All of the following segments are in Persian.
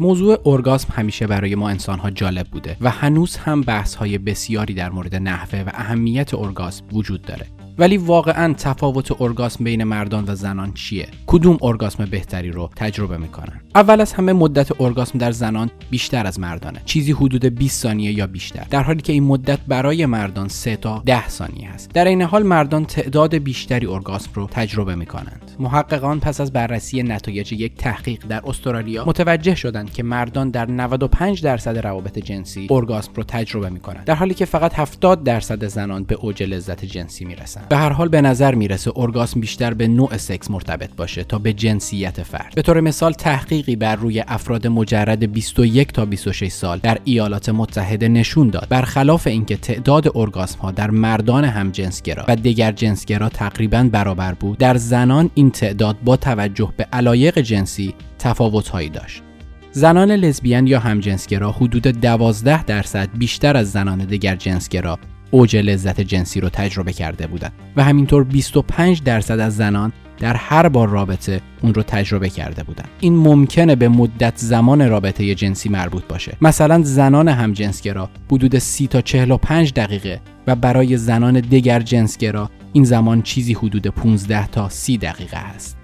موضوع ارگاسم همیشه برای ما انسانها جالب بوده و هنوز هم بحث های بسیاری در مورد نحوه و اهمیت ارگاسم وجود داره. ولی واقعا تفاوت ارگاسم بین مردان و زنان چیه؟ کدوم ارگاسم بهتری رو تجربه می‌کنن؟ اول از همه مدت ارگاسم در زنان بیشتر از مردانه. چیزی حدود 20 ثانیه یا بیشتر. در حالی که این مدت برای مردان 3 تا 10 ثانیه است. در این حال مردان تعداد بیشتری ارگاسم رو تجربه می‌کنند. محققان پس از بررسی نتایج یک تحقیق در استرالیا متوجه شدند که مردان در 95 درصد روابط جنسی ارگاسم رو تجربه می‌کنند. در حالی که فقط 70 درصد زنان به اوج لذت جنسی می‌رسند. به هر حال به نظر می‌رسه ارگاسم بیشتر به نوع سکس مرتبط باشه تا به جنسیت فرد. به طور مثال تحقیقی بر روی افراد مجرد 21 تا 26 سال در ایالات متحده نشون داد. برخلاف اینکه تعداد ارگاسم ها در مردان هم جنسگرا و دیگر جنسگرا تقریبا برابر بود در زنان این تعداد با توجه به علایق جنسی تفاوت هایی داشت. زنان لزبیان یا همجنسگرا حدود 12 درصد بیشتر از زنان دیگر جنسگرا اوج لذت جنسی رو تجربه کرده بودند و همینطور 25 درصد از زنان در هر بار رابطه اون رو تجربه کرده بودند. این ممکنه به مدت زمان رابطه جنسی مربوط باشه. مثلا زنان همجنسگرا حدود 30 تا 45 دقیقه و برای زنان دیگر جنسگرا این زمان چیزی حدود 15 تا 30 دقیقه است.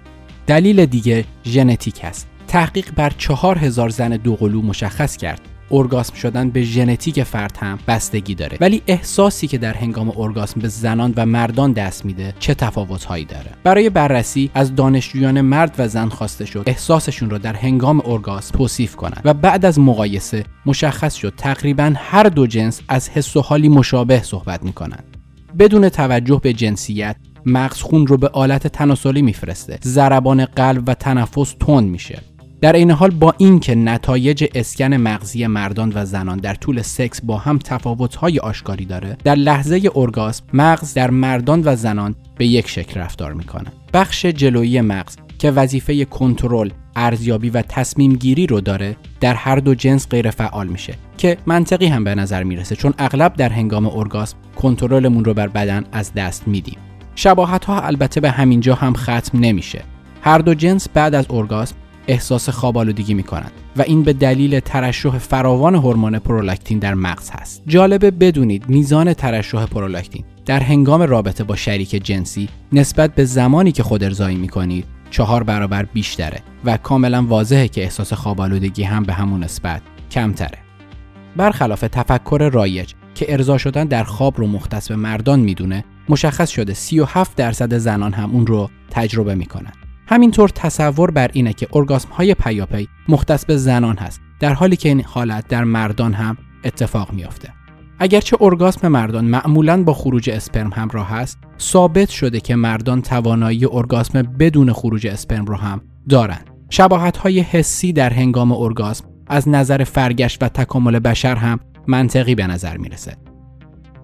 دلیل دیگه ژنتیک است. تحقیق بر 4000 زن دوقلو مشخص کرد. ارگاسم شدن به ژنتیک فرد هم بستگی داره. ولی احساسی که در هنگام ارگاسم به زنان و مردان دست میده چه تفاوتهایی داره؟ برای بررسی از دانشجویان مرد و زن خواسته شد احساسشون رو در هنگام ارگاسم توصیف کنند و بعد از مقایسه مشخص شد تقریبا هر دو جنس از حس و حالی مشابه صحبت می‌کنند بدون توجه به جنسیت مغز خون رو به آلت تناسلی میفرسته. ضربان قلب و تنفس تند میشه. در این حال با اینکه نتایج اسکن مغزی مردان و زنان در طول سکس با هم تفاوت‌های آشکاری داره در لحظه ارگاسم مغز در مردان و زنان به یک شکل رفتار می‌کنه. بخش جلویی مغز که وظیفه کنترل ارزیابی و تصمیم گیری رو داره در هر دو جنس غیر فعال میشه که منطقی هم به نظر می‌رسه چون اغلب در هنگام ارگاسم کنترلمون رو بر بدن از دست میدیم. شباهت ها البته به همینجا هم ختم نمیشه. هر دو جنس بعد از ارگاسم احساس خواب آلودگی می کنند و این به دلیل ترشح فراوان هورمون پرولاکتین در مغز هست. جالبه بدونید میزان ترشح پرولاکتین در هنگام رابطه با شریک جنسی نسبت به زمانی که خود ارزایی می کنید چهار برابر بیشتره و کاملا واضحه که احساس خواب آلودگی هم به همون نسبت کمتره. برخلاف تفکر رایج که ارضا شدن در خواب رو مختص به مردان می‌دونه مشخص شده 37 درصد زنان هم اون رو تجربه می‌کنن همینطور تصور بر اینه که ارگاسم های پیاپی مختص به زنان هست در حالی که این حالت در مردان هم اتفاق میافته. اگرچه ارگاسم مردان معمولا با خروج اسپرم همراه است ثابت شده که مردان توانایی ارگاسم بدون خروج اسپرم را هم دارند. شباهت های حسی در هنگام ارگاسم از نظر فرگشت و تکامل بشر هم منطقی به نظر می‌رسه.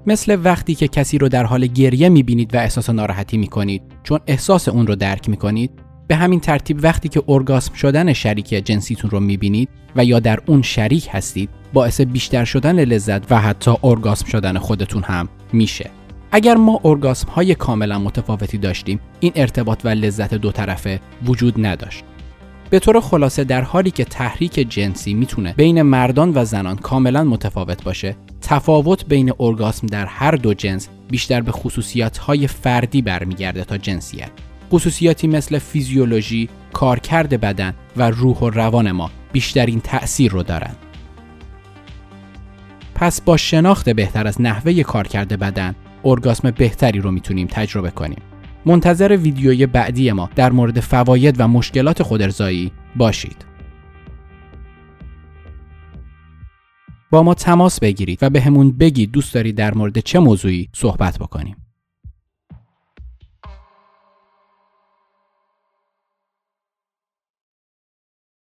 مثل وقتی که کسی رو در حال گریه می‌بینید و احساس ناراحتی می‌کنید چون احساس اون رو درک می‌کنید به همین ترتیب وقتی که ارگاسم شدن شریک جنسیتون رو می‌بینید و یا در اون شریک هستید باعث بیشتر شدن لذت و حتی ارگاسم شدن خودتون هم میشه. اگر ما ارگاسم های کاملا متفاوتی داشتیم این ارتباط و لذت دو طرفه وجود نداشت. به طور خلاصه در حالی که تحریک جنسی می‌تونه بین مردان و زنان کاملا متفاوت باشه تفاوت بین ارگاسم در هر دو جنس بیشتر به خصوصیات های فردی برمیگرده تا جنسیت. خصوصیاتی مثل فیزیولوژی، کارکرد بدن و روح و روان ما بیشترین تأثیر رو دارند. پس با شناخت بهتر از نحوه کارکرد بدن، ارگاسم بهتری رو می‌تونیم تجربه کنیم. منتظر ویدیوی بعدی ما در مورد فواید و مشکلات خودارضایی باشید. با ما تماس بگیرید و به همون بگید دوست دارید در مورد چه موضوعی صحبت بکنیم.